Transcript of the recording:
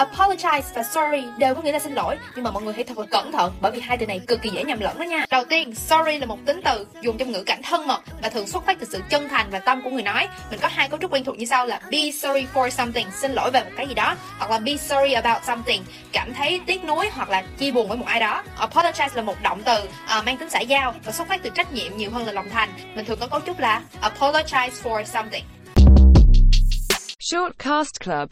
apologize và sorry đều có nghĩa là xin lỗi. Nhưng mà mọi người hãy thật là cẩn thận bởi vì hai từ này cực kỳ dễ nhầm lẫn đó nha. Đầu tiên sorry là một tính từ dùng trong ngữ cảnh thân mật và thường xuất phát từ sự chân thành và tâm của người nói. Mình có hai cấu trúc quen thuộc như sau là be sorry for something xin lỗi về một cái gì đó hoặc là be sorry about something cảm thấy tiếc nuối hoặc là chia buồn với một ai đó. Apologize là một động từ uh, mang tính xã giao và xuất phát từ trách nhiệm nhiều hơn là lòng thành. Mình thường có cấu trúc là apologize for something. Shortcast Club.